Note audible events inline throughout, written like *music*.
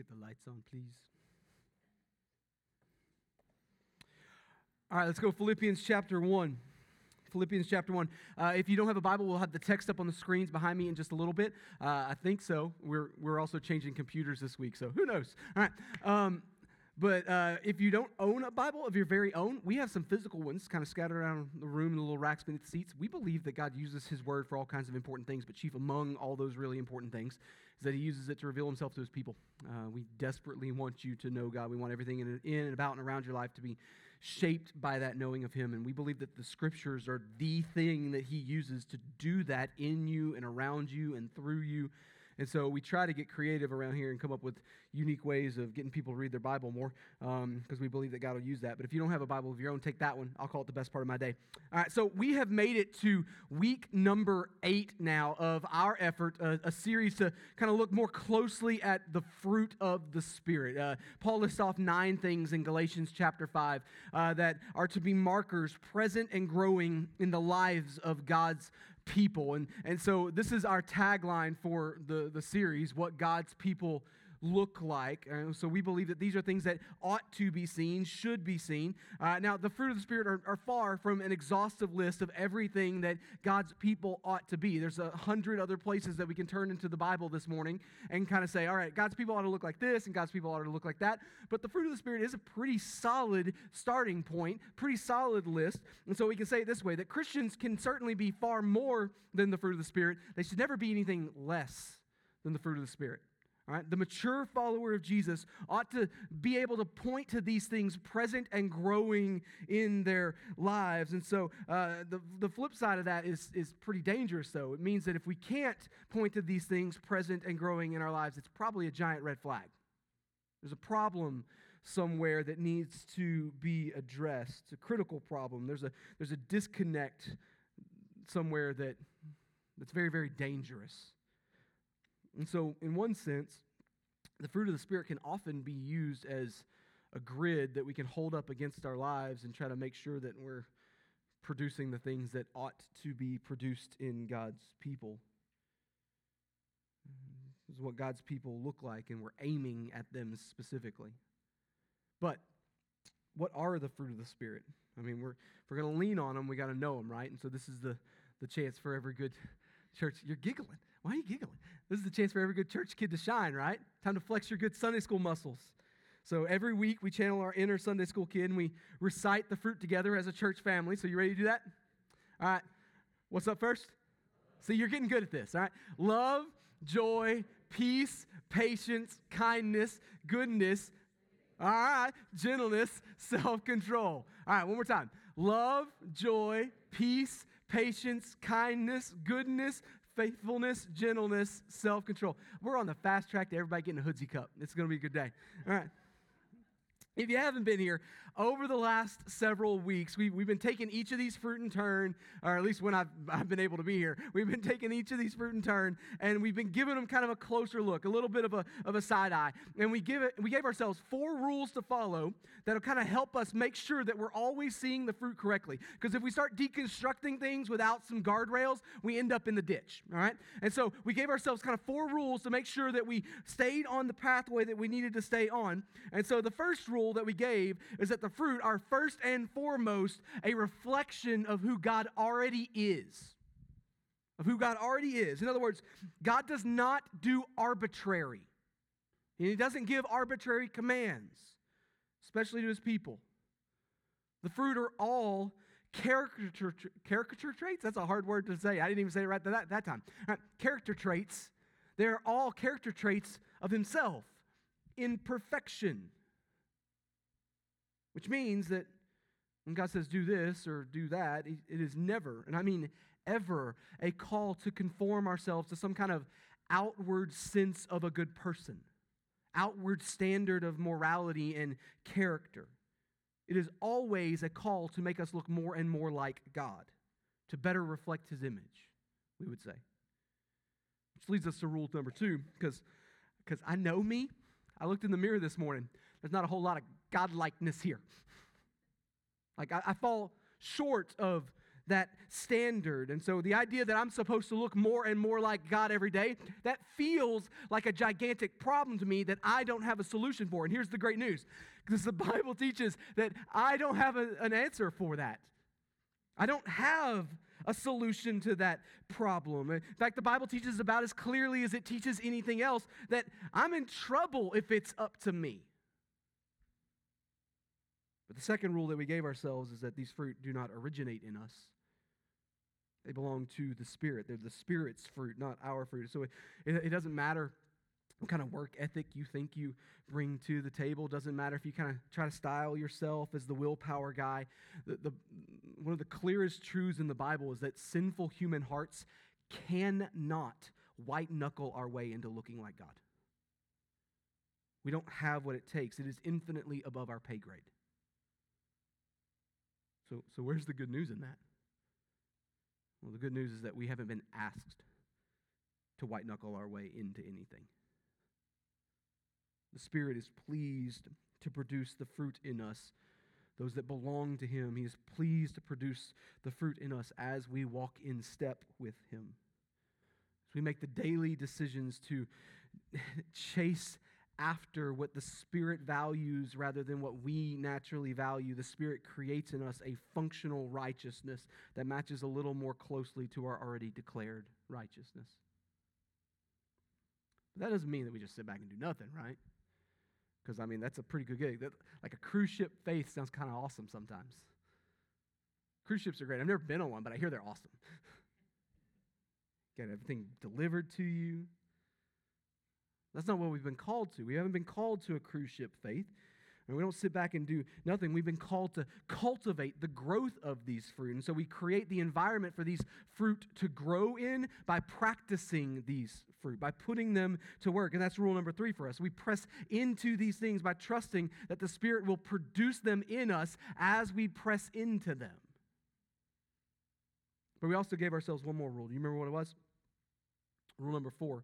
Get the lights on, please. All right, let's go Philippians chapter 1. Philippians chapter 1. Uh, if you don't have a Bible, we'll have the text up on the screens behind me in just a little bit. Uh, I think so. We're, we're also changing computers this week, so who knows? All right. Um, but uh, if you don't own a Bible of your very own, we have some physical ones kind of scattered around the room in the little racks beneath the seats. We believe that God uses His Word for all kinds of important things, but chief among all those really important things is that He uses it to reveal Himself to His people. Uh, we desperately want you to know God. We want everything in, in and about and around your life to be shaped by that knowing of Him. And we believe that the Scriptures are the thing that He uses to do that in you and around you and through you. And so we try to get creative around here and come up with unique ways of getting people to read their Bible more because um, we believe that God will use that. But if you don't have a Bible of your own, take that one. I'll call it the best part of my day. All right, so we have made it to week number eight now of our effort, uh, a series to kind of look more closely at the fruit of the Spirit. Uh, Paul lists off nine things in Galatians chapter 5 uh, that are to be markers present and growing in the lives of God's people. And, and so this is our tagline for the, the series, What God's People look like. Uh, so we believe that these are things that ought to be seen, should be seen. Uh, now, the fruit of the Spirit are, are, far from an exhaustive list of everything that God's people ought to be. There's a hundred other places that we can turn into the Bible this morning and kind of say, all right, God's people ought to look like this, and God's people ought to look like that. But the fruit of the Spirit is a pretty solid starting point, pretty solid list. And so we can say it this way that Christians can certainly be far more than the fruit of the Spirit. They should never be anything less than the fruit of the Spirit. Right? The mature follower of Jesus ought to be able to point to these things present and growing in their lives. And so uh, the, the flip side of that is, is pretty dangerous, though. It means that if we can't point to these things present and growing in our lives, it's probably a giant red flag. There's a problem somewhere that needs to be addressed. It's a critical problem. There's a, there's a disconnect somewhere that, that's very, very dangerous. And so, in one sense, the fruit of the Spirit can often be used as a grid that we can hold up against our lives and try to make sure that we're producing the things that ought to be produced in God's people. This is what God's people look like, and we're aiming at them specifically. But what are the fruit of the Spirit? I mean, we're, if we're going to lean on them, we got to know them, right? And so this is the, the chance for every good *laughs* church. You're giggling. Why are you giggling? This is the chance for every good church kid to shine, right? Time to flex your good Sunday school muscles. So every week we channel our inner Sunday school kid and we recite the fruit together as a church family. So you ready to do that? All right. What's up first? See, you're getting good at this, all right? Love, joy, peace, patience, kindness, goodness, all right, gentleness, *laughs* self control. All right, one more time. Love, joy, peace, patience, kindness, goodness, faithfulness, gentleness, self control. We're on the fast track to everybody getting a Hoodsie cup. It's going to be a good day. All right. If you haven't been here, over the last several weeks, we, we've been taking each of these fruit in turn, or at least when I've, I've been able to be here, we've been taking each of these fruit in turn, and we've been giving them kind of a closer look, a little bit of a, of a side eye. And we, give it, we gave ourselves four rules to follow that'll kind of help us make sure that we're always seeing the fruit correctly. Because if we start deconstructing things without some guardrails, we end up in the ditch, all right? And so we gave ourselves kind of four rules to make sure that we stayed on the pathway that we needed to stay on. And so the first rule that we gave is that the fruit are first and foremost a reflection of who God already is. Of who God already is. In other words, God does not do arbitrary. He doesn't give arbitrary commands, especially to his people. The fruit are all caricature, caricature traits. That's a hard word to say. I didn't even say it right that, that time. Right, character traits. They're all character traits of himself in perfection. Which means that when God says do this or do that, it is never, and I mean ever, a call to conform ourselves to some kind of outward sense of a good person, outward standard of morality and character. It is always a call to make us look more and more like God, to better reflect his image, we would say. Which leads us to rule number two, because I know me. I looked in the mirror this morning. There's not a whole lot of godlikeness here. Like, I, I fall short of that standard. And so the idea that I'm supposed to look more and more like God every day, that feels like a gigantic problem to me that I don't have a solution for. And here's the great news because the Bible teaches that I don't have a, an answer for that. I don't have a solution to that problem. In fact, the Bible teaches about as clearly as it teaches anything else that I'm in trouble if it's up to me. But the second rule that we gave ourselves is that these fruit do not originate in us. They belong to the Spirit. They're the Spirit's fruit, not our fruit. So it, it, doesn't matter what kind of work ethic you think you bring to the table. Doesn't matter if you kind of try to style yourself as the willpower guy. The, the, one of the clearest truths in the Bible is that sinful human hearts cannot white knuckle our way into looking like God. We don't have what it takes, it is infinitely above our pay grade. So, so where's the good news in that? Well, the good news is that we haven't been asked to white knuckle our way into anything. The Spirit is pleased to produce the fruit in us, those that belong to Him. He is pleased to produce the fruit in us as we walk in step with Him. As we make the daily decisions to *laughs* chase after what the Spirit values rather than what we naturally value, the Spirit creates in us a functional righteousness that matches a little more closely to our already declared righteousness. But that doesn't mean that we just sit back and do nothing, right? Because, I mean, that's a pretty good gig. That, like a cruise ship faith sounds kind of awesome sometimes. Cruise ships are great. I've never been on one, but I hear they're awesome. *laughs* Get everything delivered to you. That's not what we've been called to. We haven't been called to a cruise ship faith. And we don't sit back and do nothing. We've been called to cultivate the growth of these fruit. And so we create the environment for these fruit to grow in by practicing these fruit, by putting them to work. And that's rule number three for us. We press into these things by trusting that the Spirit will produce them in us as we press into them. But we also gave ourselves one more rule. Do you remember what it was? Rule number four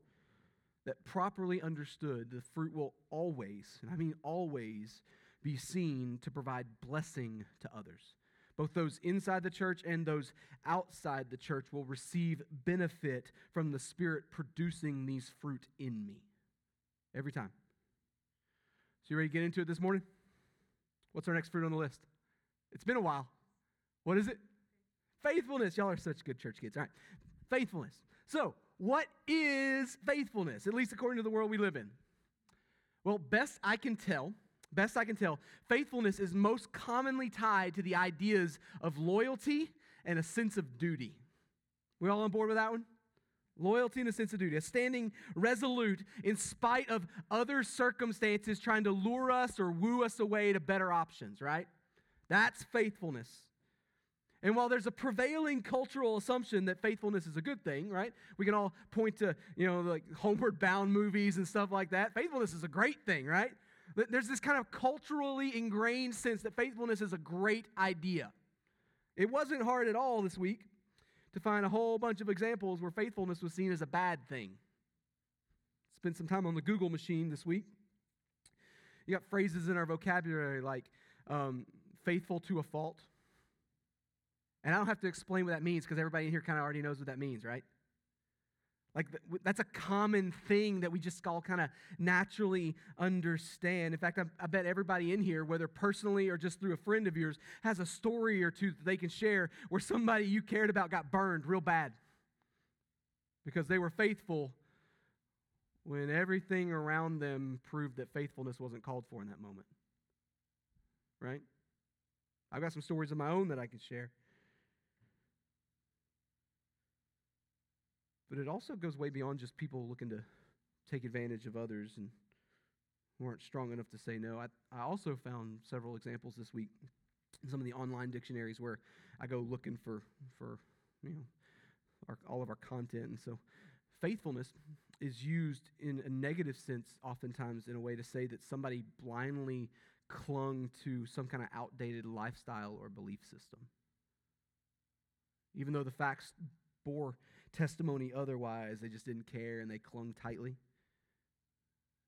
that properly understood, the fruit will always, and I mean always, be seen to provide blessing to others. Both those inside the church and those outside the church will receive benefit from the Spirit producing these fruit in me. Every time. So, you ready to get into it this morning? What's our next fruit on the list? It's been a while. What is it? Faithfulness. Y'all are such good church kids. All right. Faithfulness. So, what is faithfulness, at least according to the world we live in? Well, best I can tell, best I can tell, faithfulness is most commonly tied to the ideas of loyalty and a sense of duty. We all on board with that one? Loyalty and a sense of duty, a standing resolute in spite of other circumstances trying to lure us or woo us away to better options, right? That's faithfulness. And while there's a prevailing cultural assumption that faithfulness is a good thing, right? We can all point to, you know, like homeward bound movies and stuff like that. Faithfulness is a great thing, right? There's this kind of culturally ingrained sense that faithfulness is a great idea. It wasn't hard at all this week to find a whole bunch of examples where faithfulness was seen as a bad thing. Spent some time on the Google machine this week. You got phrases in our vocabulary like um, faithful to a fault and I don't have to explain what that means because everybody in here kind of already knows what that means, right? Like, that's a common thing that we just all kind of naturally understand. In fact, I, I, bet everybody in here, whether personally or just through a friend of yours, has a story or two that they can share where somebody you cared about got burned real bad because they were faithful when everything around them proved that faithfulness wasn't called for in that moment. Right? I've got some stories of my own that I can share. But it also goes way beyond just people looking to take advantage of others and weren't strong enough to say no. I, I also found several examples this week in some of the online dictionaries where I go looking for, for you know, our, all of our content. And so faithfulness is used in a negative sense oftentimes in a way to say that somebody blindly clung to some kind of outdated lifestyle or belief system. Even though the facts bore testimony otherwise. They just didn't care and they clung tightly.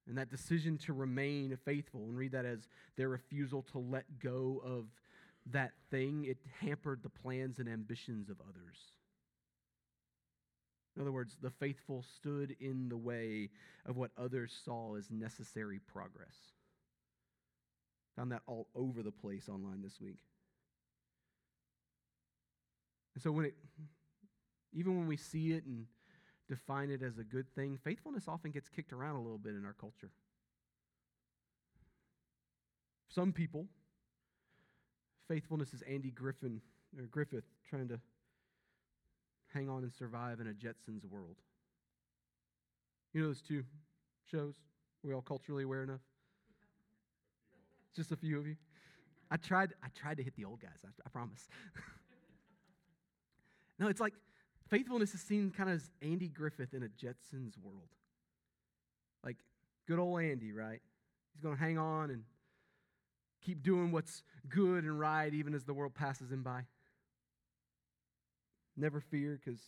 And that decision to remain faithful, and read that as their refusal to let go of that thing, it hampered the plans and ambitions of others. In other words, the faithful stood in the way of what others saw as necessary progress. Found that all over the place online this week. And so when it even when we see it and define it as a good thing, faithfulness often gets kicked around a little bit in our culture. Some people, faithfulness is Andy Griffin or Griffith trying to hang on and survive in a Jetsons world. You know those two shows we all culturally aware enough? *laughs* Just a few of you. I tried. I tried to hit the old guys. I, I promise. *laughs* no, it's like faithfulness is seen kind of as Andy Griffith in a Jetsons world. Like good old Andy, right? He's going to hang on and keep doing what's good and right even as the world passes him by. Never fear because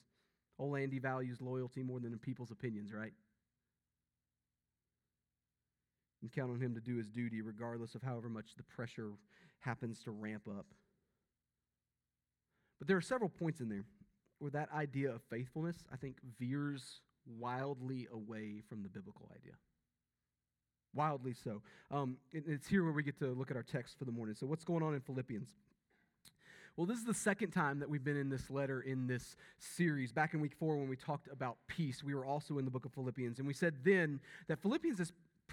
old Andy values loyalty more than people's opinions, right? And count on him to do his duty regardless of however much the pressure happens to ramp up. But there are several points in there where that idea of faithfulness, I think, veers wildly away from the biblical idea. Wildly so. Um, it, it's here where we get to look at our text for the morning. So, what's going on in Philippians? Well, this is the second time that we've been in this letter in this series. Back in week four, when we talked about peace, we were also in the book of Philippians. And we said then that Philippians is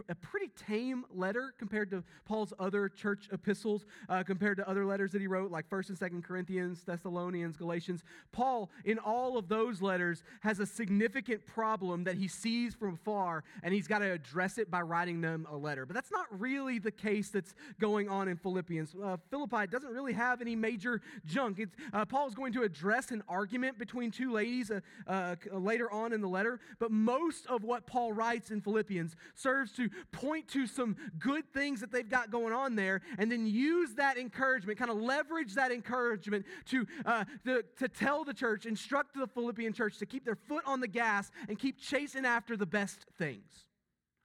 a pretty tame letter compared to Paul's other church epistles, uh, compared to other letters that he wrote, like 1st and 2nd Corinthians, Thessalonians, Galatians. Paul, in all of those letters, has a significant problem that he sees from afar, and he's got to address it by writing them a letter. But that's not really the case that's going on in Philippians. Uh, Philippi doesn't really have any major junk. Uh, Paul is going to address an argument between two ladies uh, uh, later on in the letter, but most of what Paul writes in Philippians serves to point to some good things that they've got going on there and then use that encouragement, kind of leverage that encouragement to, uh, to, to tell the church, instruct the Philippian church to keep their foot on the gas and keep chasing after the best things.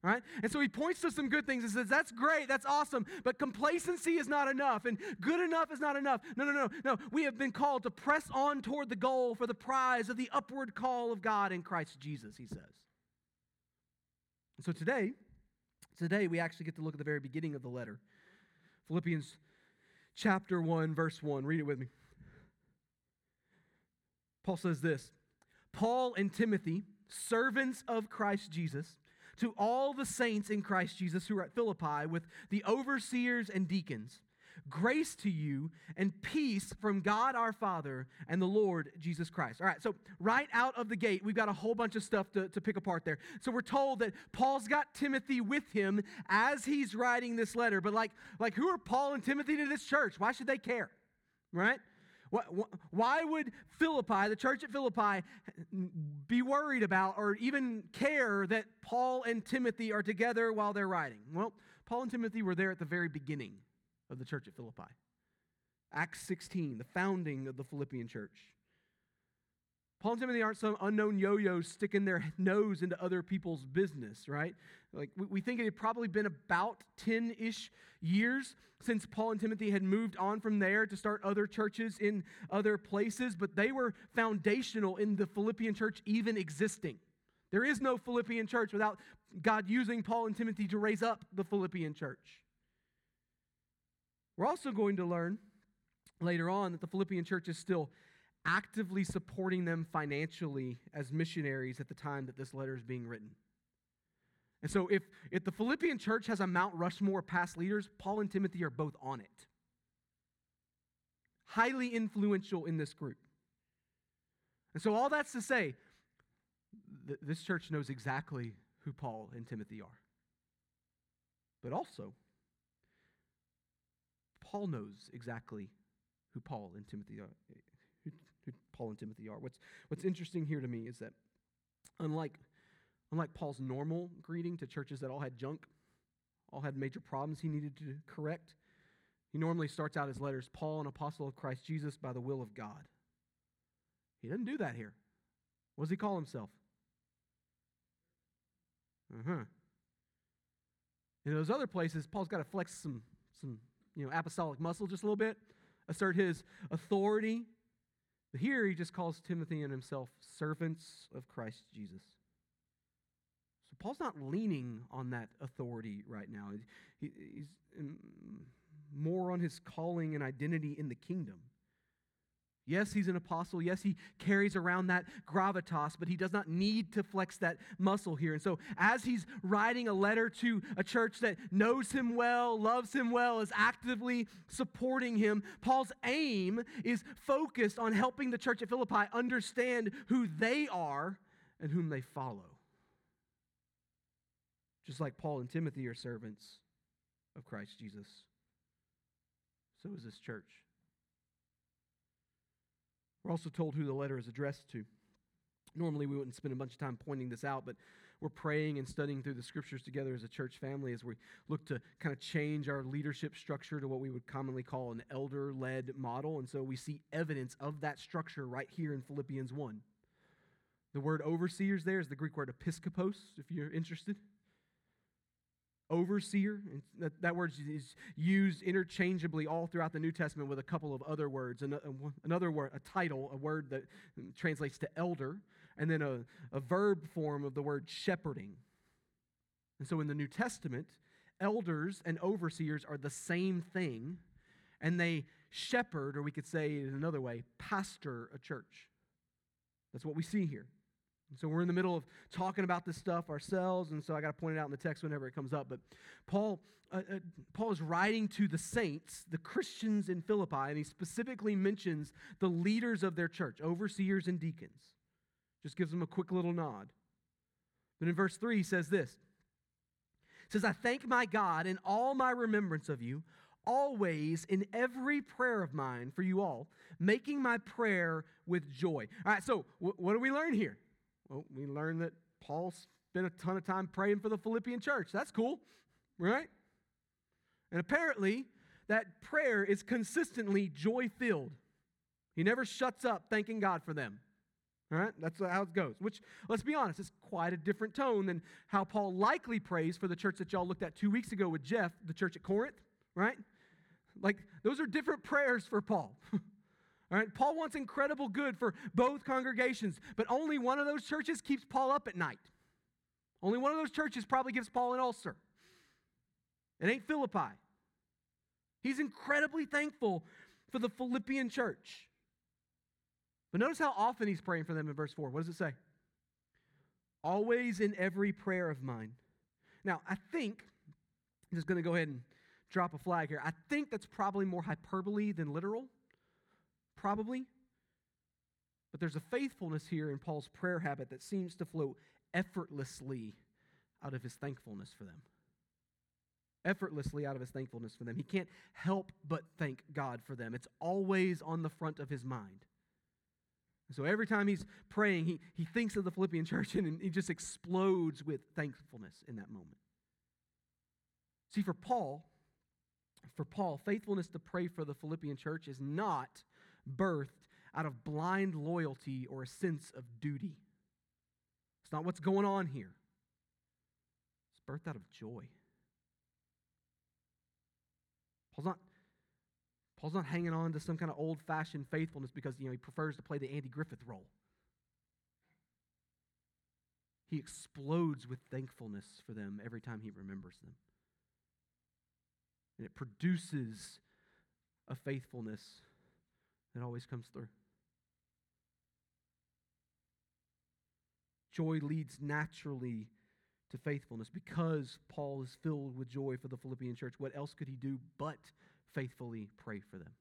Right? And so he points to some good things and says, That's great, that's awesome, but complacency is not enough, and good enough is not enough. No, no, no, no. We have been called to press on toward the goal for the prize of the upward call of God in Christ Jesus, he says. And so today, Today, we actually get to look at the very beginning of the letter. Philippians chapter 1, verse 1. Read it with me. Paul says this Paul and Timothy, servants of Christ Jesus, to all the saints in Christ Jesus who are at Philippi with the overseers and deacons Grace to you and peace from God our Father and the Lord Jesus Christ. All right, so right out of the gate, we've got a whole bunch of stuff to, to pick apart there. So we're told that Paul's got Timothy with him as he's writing this letter. But like, like who are Paul and Timothy to this church? Why should they care? Right? Why would Philippi, the church at Philippi, be worried about or even care that Paul and Timothy are together while they're writing? Well, Paul and Timothy were there at the very beginning of the church at Philippi. Acts 16, the founding of the Philippian church. Paul and Timothy aren't some unknown yo yos sticking their nose into other people's business, right? Like, we think it had probably been about 10 ish years since Paul and Timothy had moved on from there to start other churches in other places, but they were foundational in the Philippian church even existing. There is no Philippian church without God using Paul and Timothy to raise up the Philippian church. We're also going to learn later on that the Philippian church is still actively supporting them financially as missionaries at the time that this letter is being written. And so, if, if the Philippian church has a Mount Rushmore of past leaders, Paul and Timothy are both on it. Highly influential in this group. And so, all that's to say, th- this church knows exactly who Paul and Timothy are. But also, Paul knows exactly who Paul and Timothy are. Who, who Paul and Timothy are. What's, what's interesting here to me is that unlike, unlike Paul's normal greeting to churches that all had junk, all had major problems he needed to correct, he normally starts out his letters, Paul, an apostle of Christ Jesus by the will of God. He doesn't do that here. What does he call himself? Uh huh. In those other places, Paul's got to flex some, some you know, apostolic muscle just a little bit. assert his authority. But here he just calls Timothy and himself servants of Christ Jesus. So Paul's not leaning on that authority right now. He, he's mm, more on his calling and identity in the kingdom. Yes, he's an apostle. Yes, he carries around that gravitas, but he does not need to flex that muscle here. And so, as he's writing a letter to a church that knows him well, loves him well, is actively supporting him, Paul's aim is focused on helping the church at Philippi understand who they are and whom they follow. Just like Paul and Timothy are servants of Christ Jesus, so is this church. We're also told who the letter is addressed to. Normally, we wouldn't spend a bunch of time pointing this out, but we're praying and studying through the scriptures together as a church family as we look to kind of change our leadership structure to what we would commonly call an elder led model. And so we see evidence of that structure right here in Philippians 1. The word overseers there is the Greek word episkopos, if you're interested overseer. That, that word is used interchangeably all throughout the New Testament with a couple of other words. Another word, a title, a word that translates to elder, and then a, a verb form of the word shepherding. And so in the New Testament, elders and overseers are the same thing, and they shepherd, or we could say in another way, pastor a church. That's what we see here. And so we're in the middle of talking about this stuff ourselves, and so I got to point it out in the text whenever it comes up. But Paul, uh, uh, Paul is writing to the saints, the Christians in Philippi, and he specifically mentions the leaders of their church, overseers and deacons. Just gives them a quick little nod. But in verse 3, he says this. He says, I thank my God in all my remembrance of you, always in every prayer of mine for you all, making my prayer with joy. All right, so w- what do we learn here? Well, we learn that Paul spent a ton of time praying for the Philippian church. That's cool, right? And apparently, that prayer is consistently joy filled. He never shuts up thanking God for them. All right? That's how it goes. Which, let's be honest, is quite a different tone than how Paul likely prays for the church that y'all looked at two weeks ago with Jeff, the church at Corinth, right? Like, those are different prayers for Paul. *laughs* All right, Paul wants incredible good for both congregations, but only one of those churches keeps Paul up at night. Only one of those churches probably gives Paul an ulcer. It ain't Philippi. He's incredibly thankful for the Philippian church. But notice how often he's praying for them in verse 4. What does it say? Always in every prayer of mine. Now, I think, I'm just going to go ahead and drop a flag here. I think that's probably more hyperbole than literal. Probably. But there's a faithfulness here in Paul's prayer habit that seems to flow effortlessly out of his thankfulness for them. Effortlessly out of his thankfulness for them. He can't help but thank God for them. It's always on the front of his mind. so every time he's praying, he, he thinks of the Philippian church *laughs* and he just explodes with thankfulness in that moment. See, for Paul, for Paul, faithfulness to pray for the Philippian church is not birthed out of blind loyalty or a sense of duty. It's not what's going on here. It's birthed out of joy. Paul's not, Paul's not hanging on to some kind of old fashioned faithfulness because you know, he prefers to play the Andy Griffith role. He explodes with thankfulness for them every time he remembers them. And it produces a faithfulness that always comes through. Joy leads naturally to faithfulness because Paul is filled with joy for the Philippian church. What else could he do but faithfully pray for them?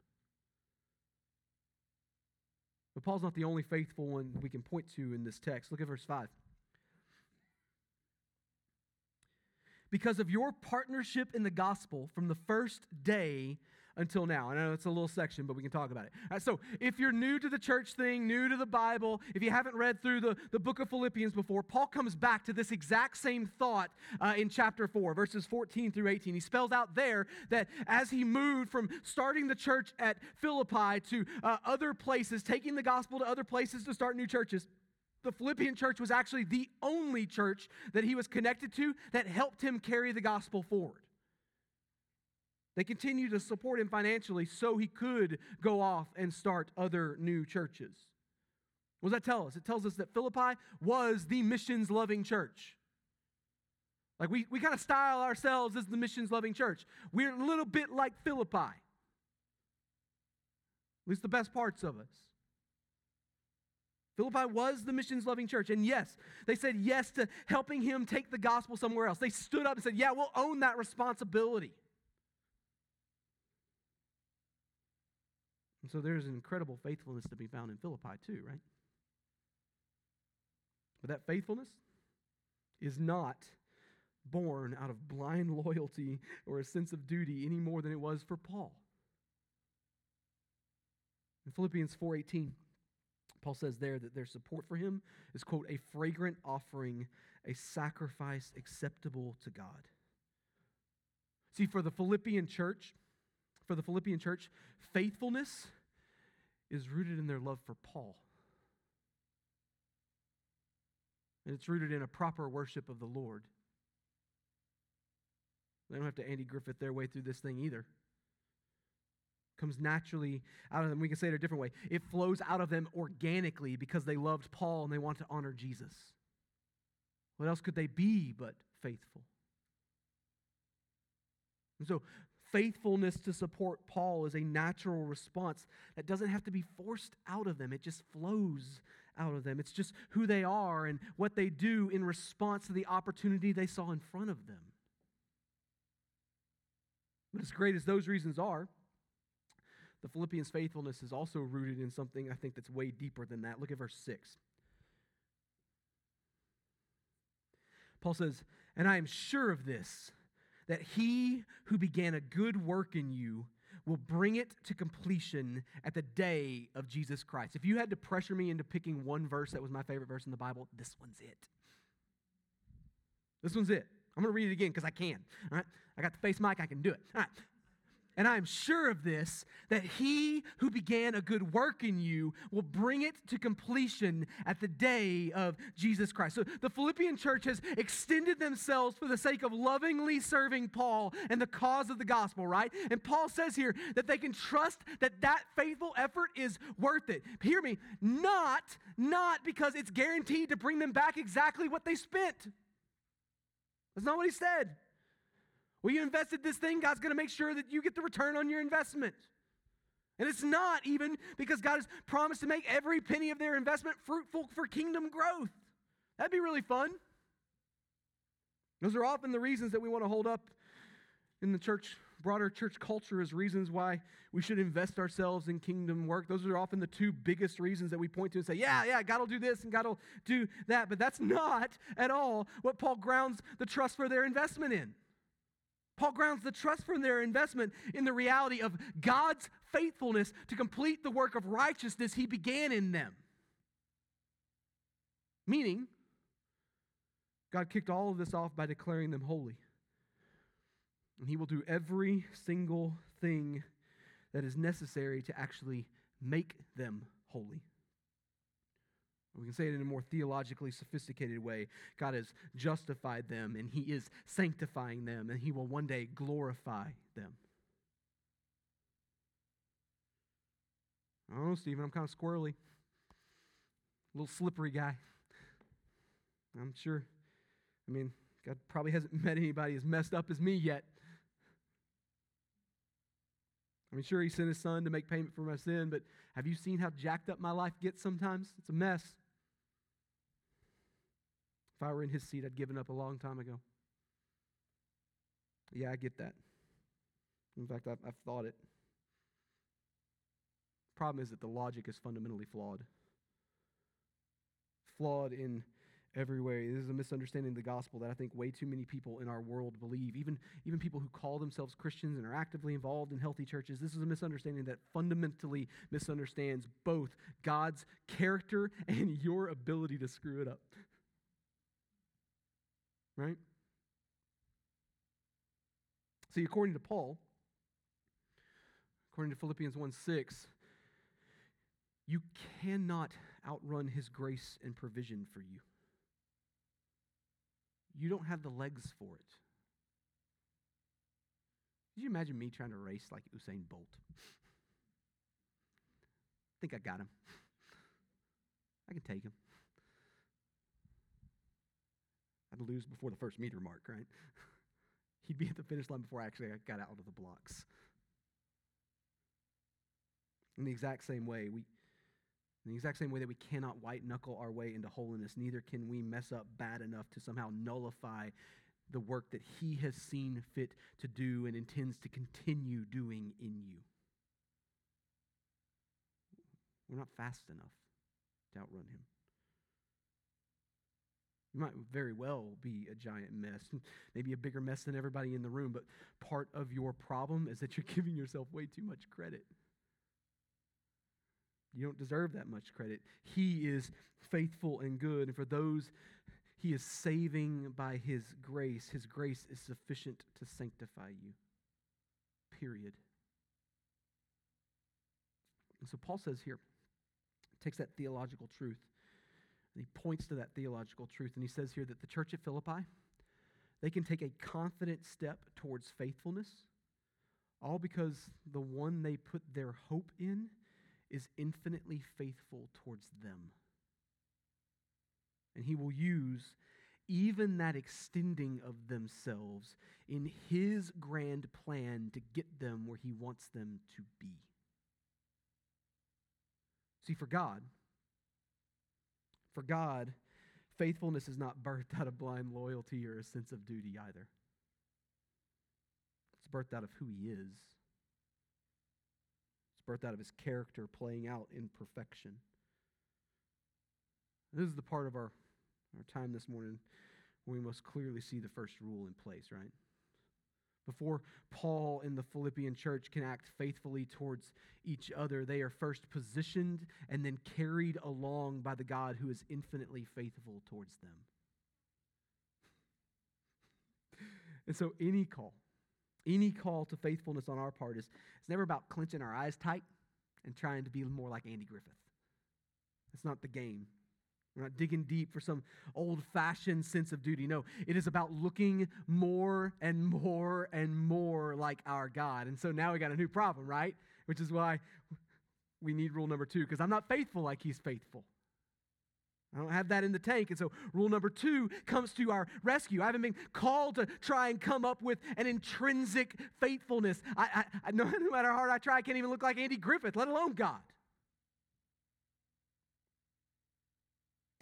But Paul's not the only faithful one we can point to in this text. Look at verse 5. Because of your partnership in the gospel from the first day until now. I know it's a little section, but we can talk about it. Right, so, if you're new to the church thing, new to the Bible, if you haven't read through the, the book of Philippians before, Paul comes back to this exact same thought uh, in chapter 4, verses 14 through 18. He spells out there that as he moved from starting the church at Philippi to uh, other places, taking the gospel to other places to start new churches, the Philippian church was actually the only church that he was connected to that helped him carry the gospel forward. They continued to support him financially so he could go off and start other new churches. What does that tell us? It tells us that Philippi was the missions loving church. Like we, we kind of style ourselves as the missions loving church. We're a little bit like Philippi, at least the best parts of us. Philippi was the missions loving church. And yes, they said yes to helping him take the gospel somewhere else. They stood up and said, Yeah, we'll own that responsibility. And so there's an incredible faithfulness to be found in Philippi, too, right? But that faithfulness is not born out of blind *laughs* loyalty or a sense of duty any more than it was for Paul. In Philippians 4:18, Paul says there that their support for him is quote a fragrant offering, a sacrifice acceptable to God. See, for the Philippian church, for the Philippian church, faithfulness is rooted in their love for Paul. And it's rooted in a proper worship of the Lord. They don't have to Andy Griffith their way through this thing either. Comes naturally out of them. We can say it a different way. It flows out of them organically because they loved Paul and they want to honor Jesus. What else could they be but faithful? And so, faithfulness to support Paul is a natural response that doesn't have to be forced out of them, it just flows out of them. It's just who they are and what they do in response to the opportunity they saw in front of them. But as great as those reasons are, the Philippians' faithfulness is also rooted in something I think that's way deeper than that. Look at verse 6. Paul says, And I am sure of this, that he who began a good work in you will bring it to completion at the day of Jesus Christ. If you had to pressure me into picking one verse that was my favorite verse in the Bible, this one's it. This one's it. I'm going to read it again because I can. All right? I got the face mic, I can do it. All right. And I am sure of this, that he who began a good work in you will bring it to completion at the day of Jesus Christ. So the Philippian church has extended themselves for the sake of lovingly serving Paul and the cause of the gospel, right? And Paul says here that they can trust that that faithful effort is worth it. Hear me, not, not because it's guaranteed to bring them back exactly what they spent. That's not what he said. Well, you invested this thing, God's going to make sure that you get the return on your investment. And it's not even because God has promised to make every penny of their investment fruitful for kingdom growth. That'd be really fun. Those are often the reasons that we want to hold up in the church, broader church culture, as reasons why we should invest ourselves in kingdom work. Those are often the two biggest reasons that we point to and say, yeah, yeah, God will do this and God will do that. But that's not at all what Paul grounds the trust for their investment in. Paul grounds the trust from their investment in the reality of God's faithfulness to complete the work of righteousness he began in them. Meaning, God kicked all of this off by declaring them holy. And he will do every single thing that is necessary to actually make them holy. We can say it in a more theologically sophisticated way. God has justified them and He is sanctifying them and He will one day glorify them. I don't know, Stephen, I'm kind of squirrely. A little slippery guy. I'm sure. I mean, God probably hasn't met anybody as messed up as me yet. I mean, sure, He sent His Son to make payment for my sin, but have you seen how jacked up my life gets sometimes? It's a mess. If I were in his seat, I'd given up a long time ago. Yeah, I get that. In fact, I've, I've thought it. Problem is that the logic is fundamentally flawed. Flawed in every way. This is a misunderstanding of the gospel that I think way too many people in our world believe. Even, even people who call themselves Christians and are actively involved in healthy churches, this is a misunderstanding that fundamentally misunderstands both God's character and your ability to screw it up. Right? See, according to Paul, according to Philippians 1 6, you cannot outrun his grace and provision for you. You don't have the legs for it. Could you imagine me trying to race like Usain Bolt? I *laughs* think I got him. *laughs* I can take him. I'd lose before the first meter mark, right? *laughs* He'd be at the finish line before I actually got out of the blocks. In the exact same way, we in the exact same way that we cannot white knuckle our way into holiness, neither can we mess up bad enough to somehow nullify the work that He has seen fit to do and intends to continue doing in you. We're not fast enough to outrun Him. You might very well be a giant mess, *laughs* maybe a bigger mess than everybody in the room, but part of your problem is that you're *laughs* giving yourself way too much credit. You don't deserve that much credit. He is faithful and good. And for those he is saving by his grace, his grace is sufficient to sanctify you. Period. And so Paul says here, takes that theological truth, and he points to that theological truth, and he says here that the church at Philippi, they can take a confident step towards faithfulness, all because the one they put their hope in is infinitely faithful towards them. And he will use even that extending of themselves in his grand plan to get them where he wants them to be. See, for God, for God, faithfulness is not birthed out of blind loyalty or a sense of duty either. It's birthed out of who he is it's birthed out of his character playing out in perfection. This is the part of our, our time this morning where we most clearly see the first rule in place, right? Before Paul and the Philippian church can act faithfully towards each other, they are first positioned and then carried along by the God who is infinitely faithful towards them. *laughs* And so, any call, any call to faithfulness on our part is it's never about clenching our eyes tight and trying to be more like Andy Griffith. That's not the game. We're not digging deep for some old fashioned sense of duty. No, it is about looking more and more and more like our God. And so now we got a new problem, right? Which is why we need rule number two, because I'm not faithful like He's faithful. I don't have that in the tank. And so, rule number two comes to our rescue. I haven't been called to try and come up with an intrinsic faithfulness. I, I, no, *laughs* no matter how hard I try, I can't even look like Andy Griffith, let alone God.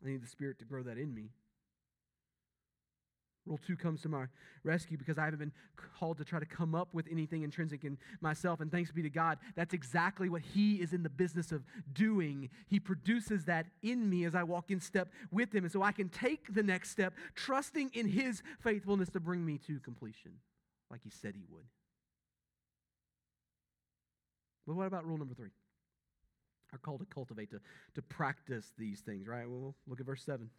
I need the Spirit to grow that in me. Rule two comes to my rescue because I haven't been called to try to come up with anything intrinsic in myself. And thanks be to God, that's exactly what He is in the business of doing. He produces that in me as I walk in step with Him. And so I can take the next step, trusting in His faithfulness to bring me to completion, like He said He would. But what about rule number three? Our called to cultivate, to, to practice these things, right? Well, look at verse 7.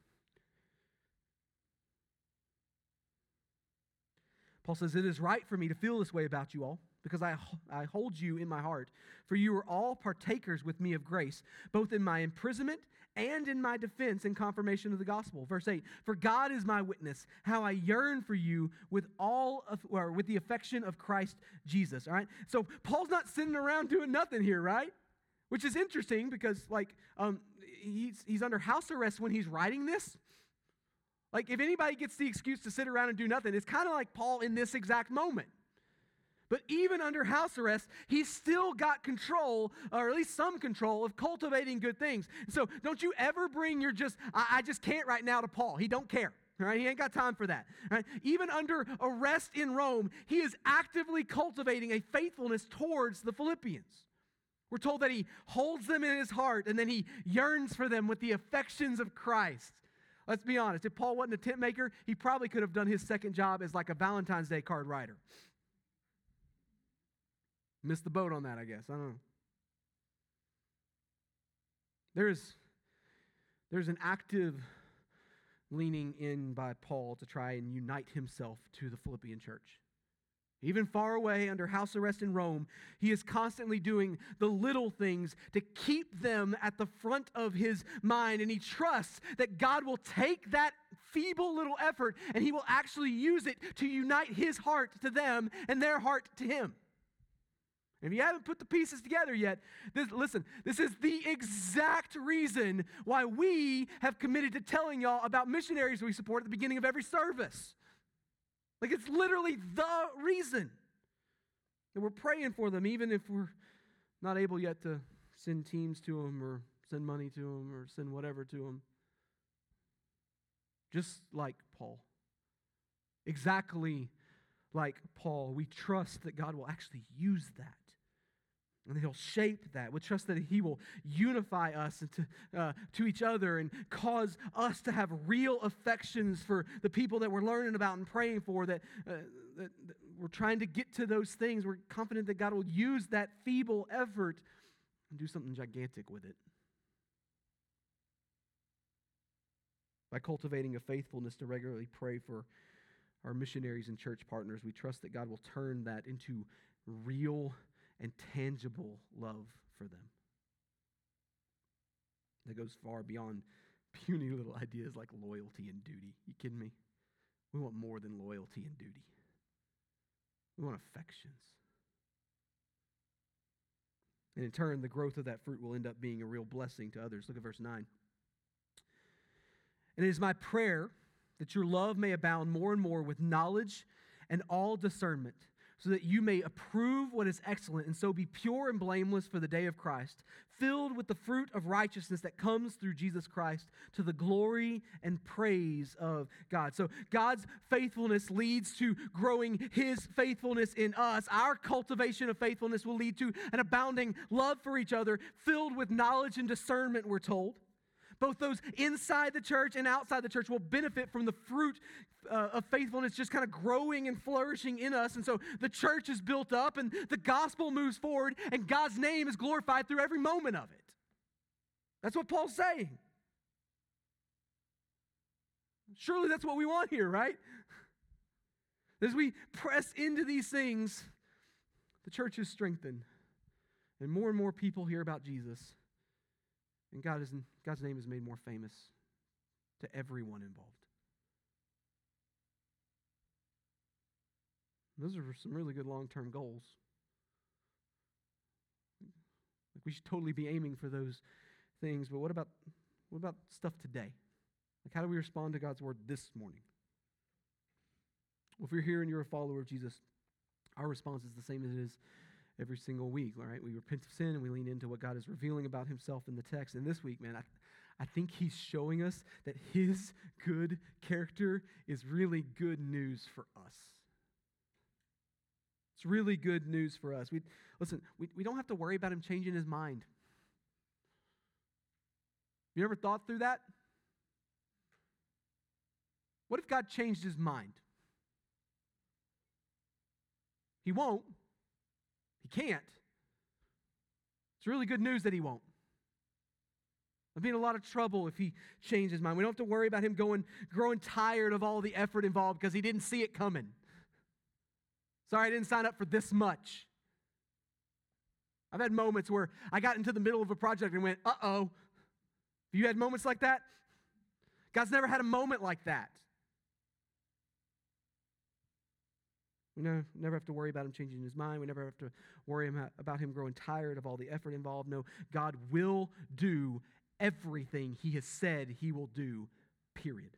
Paul says, It is right for me to feel this way about you all, because I, I hold you in my heart. For you are all partakers with me of grace, both in my imprisonment and in my defense and confirmation of the gospel. Verse 8 For God is my witness, how I yearn for you with all of, or with the affection of Christ Jesus. All right? So Paul's not sitting around doing nothing here, right? Which is interesting because, like, um, he's, he's under house arrest when he's writing this. Like, if anybody gets the excuse to sit around and do nothing, it's kind of like Paul in this exact moment. But even under house arrest, he's still got control, or at least some control, of cultivating good things. So don't you ever bring your just, I, I just can't right now to Paul. He don't care. Right? He ain't got time for that. Right? Even under arrest in Rome, he is actively cultivating a faithfulness towards the Philippians. We're told that he holds them in his heart and then he yearns for them with the affections of Christ. Let's be honest. If Paul wasn't a tent maker, he probably could have done his second job as like a Valentine's Day card writer. Missed the boat on that, I guess. I don't know. There's, there's an active leaning in by Paul to try and unite himself to the Philippian church. Even far away under house arrest in Rome, he is constantly doing the little things to keep them at the front of his mind. And he trusts that God will take that feeble little effort, and He will actually use it to unite His heart to them and their heart to Him. If you haven't put the pieces together yet, this, listen, this is the exact reason why we have committed to telling y'all about missionaries we support at the beginning of every service. Like it's literally the reason. And we're praying for them, even if we're not able yet to send teams to them or send money to them or send whatever to them. Just like Paul. Exactly like Paul, we trust that God will actually use that and he'll shape that. We trust that he will unify us to, uh, to each other and cause us to have real affections for the people that we're learning about and praying for, that, uh, that, that we're trying to get to those things. We're confident that God will use that feeble effort and do something gigantic with it. By cultivating a faithfulness to regularly pray for our missionaries and church partners, we trust that God will turn that into real and tangible love for them. That goes far beyond puny little ideas like loyalty and duty. You kidding me? We want more than loyalty and duty. We want affections. And in turn, the growth of that fruit will end up being a real blessing to others. Look at verse 9. And it is my prayer that your love may abound more and more with knowledge and all discernment so that you may approve what is excellent and so be pure and blameless for the day of Christ, filled with the fruit of righteousness that comes through Jesus Christ to the glory and praise of God. So God's faithfulness leads to growing his faithfulness in us. Our cultivation of faithfulness will lead to an abounding love for each other, filled with knowledge and discernment, we're told. Both those inside the church and outside the church will benefit from the fruit uh, of faithfulness just kind of growing and flourishing in us. And so the church is built up and the gospel moves forward and God's name is glorified through every moment of it. That's what Paul's saying. Surely that's what we want here, right? *laughs* As we press into these things, the church is strengthened, and more and more people hear about Jesus. And God is, God's name is made more famous to everyone involved. Those are some really good long term goals. Like we should totally be aiming for those things, but what about what about stuff today? Like how do we respond to God's word this morning? Well, if you're here and you're a follower of Jesus, our response is the same as it is every single week, all right? We repent of sin and we lean into what God is revealing about himself in the text. And this week, man, I, I think he's showing us that his good character is really good news for us. It's really good news for us. We, listen, we, we don't have to worry about him changing his mind. You ever thought through that? What if God changed his mind? He won't. Can't. It's really good news that he won't. I'd be in a lot of trouble if he changed his mind. We don't have to worry about him going, growing tired of all the effort involved because he didn't see it coming. Sorry, I didn't sign up for this much. I've had moments where I got into the middle of a project and went, uh oh. Have you had moments like that? God's never had a moment like that. We never, never have to worry about him changing his mind. We never have to worry about him growing tired of all the effort involved. No, God will do everything he has said he will do, period.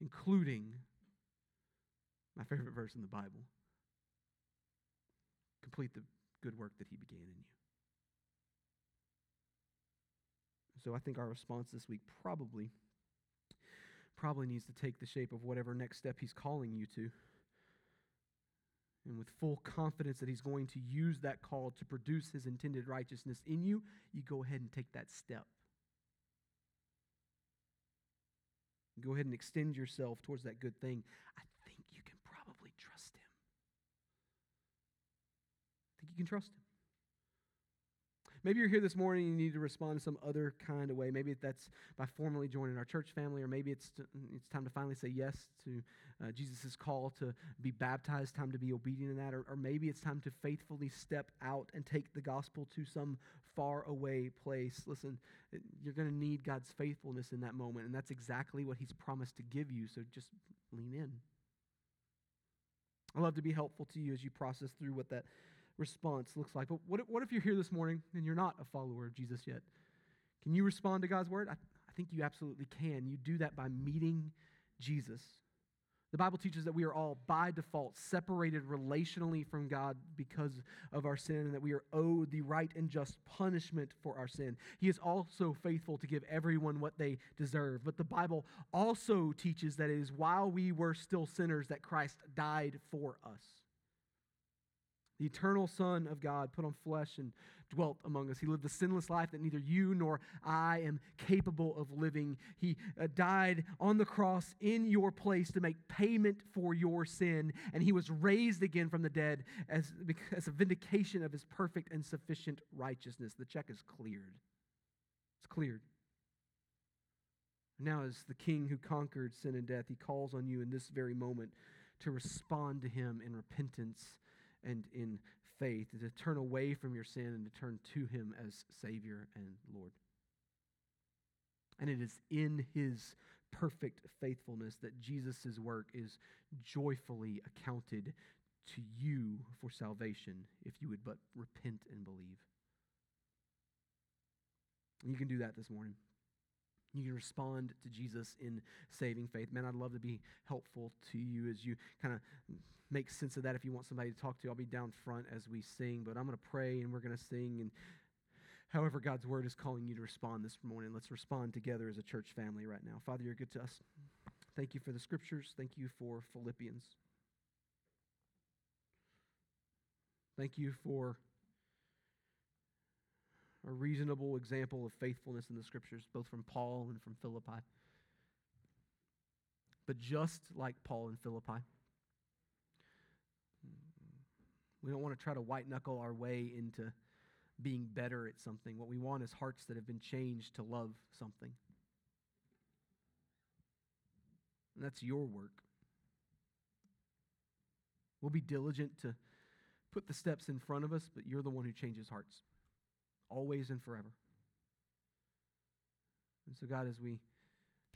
Including my favorite verse in the Bible. Complete the good work that he began in you. So I think our response this week probably probably needs to take the shape of whatever next step he's calling you to. And with full confidence that he's going to use that call to produce his intended righteousness in you, you go ahead and take that step. Go ahead and extend yourself towards that good thing. I think you can probably trust Him. I think you can trust him. Maybe you're here this morning and you need to respond to some other kind of way. Maybe that's by formally joining our church family, or maybe it's, it's time to finally say yes to uh, Jesus' call to be baptized, time to be obedient in that, or, or maybe it's time to faithfully step out and take the gospel to some far away place. Listen, you're going to need God's faithfulness in that moment, and that's exactly what He's promised to give you, so just lean in. I love to be helpful to you as you process through what that response looks like. But what what if you're here this morning and you're not a follower of Jesus yet? Can you respond to God's word? I, I think you absolutely can. You do that by meeting Jesus. The Bible teaches that we are all, by default, separated relationally from God because of our sin, and that we are owed the right and just punishment for our sin. He is also faithful to give everyone what they deserve. But the Bible also teaches that it is while we were still sinners that Christ died for us. The eternal Son of God put on flesh and dwelt among us. He lived the sinless life that neither you nor I am capable of living. He uh, died on the cross in your place to make payment for your sin, and he was raised again from the dead as, as a vindication of his perfect and sufficient righteousness. The check is cleared. It's cleared. Now, as the king who conquered sin and death, he calls on you in this very moment to respond to him in repentance and in faith, and to turn away from your sin and to turn to Him as Savior and Lord. And it is in His perfect faithfulness that Jesus' work is joyfully accounted to you for salvation if you would but repent and believe. And you can do that this morning. You can respond to Jesus in saving faith. Man, I'd love to be helpful to you as you kind of make sense of that. If you want somebody to talk to, I'll be down front as we sing, but I'm going to pray and we're going to sing. And however God's word is calling you to respond this morning, let's respond together as a church family right now. Father, you're good to us. Thank you for the scriptures. Thank you for Philippians. Thank you for a reasonable example of faithfulness in the scriptures, both from Paul and from Philippi. But just like Paul and Philippi, we don't want to try to white knuckle our way into being better at something. What we want is hearts that have been changed to love something. And that's your work. We'll be diligent to put the steps in front of us, but you're the one who changes hearts always and forever. And so, God, as we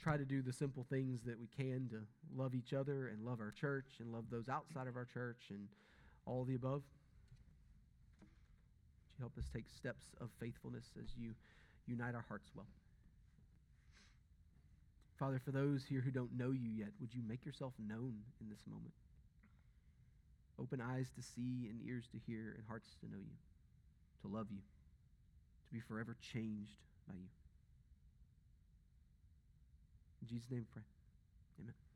try to do the simple things that we can to love each other and love our church and love those outside of our church and all the above, would you help us take steps of faithfulness as you unite our hearts well? Father, for those here who don't know you yet, would you make yourself known in this moment? Open eyes to see and ears to hear and hearts to know you, to love you to be forever changed by you. In Jesus' name, pray. Amen.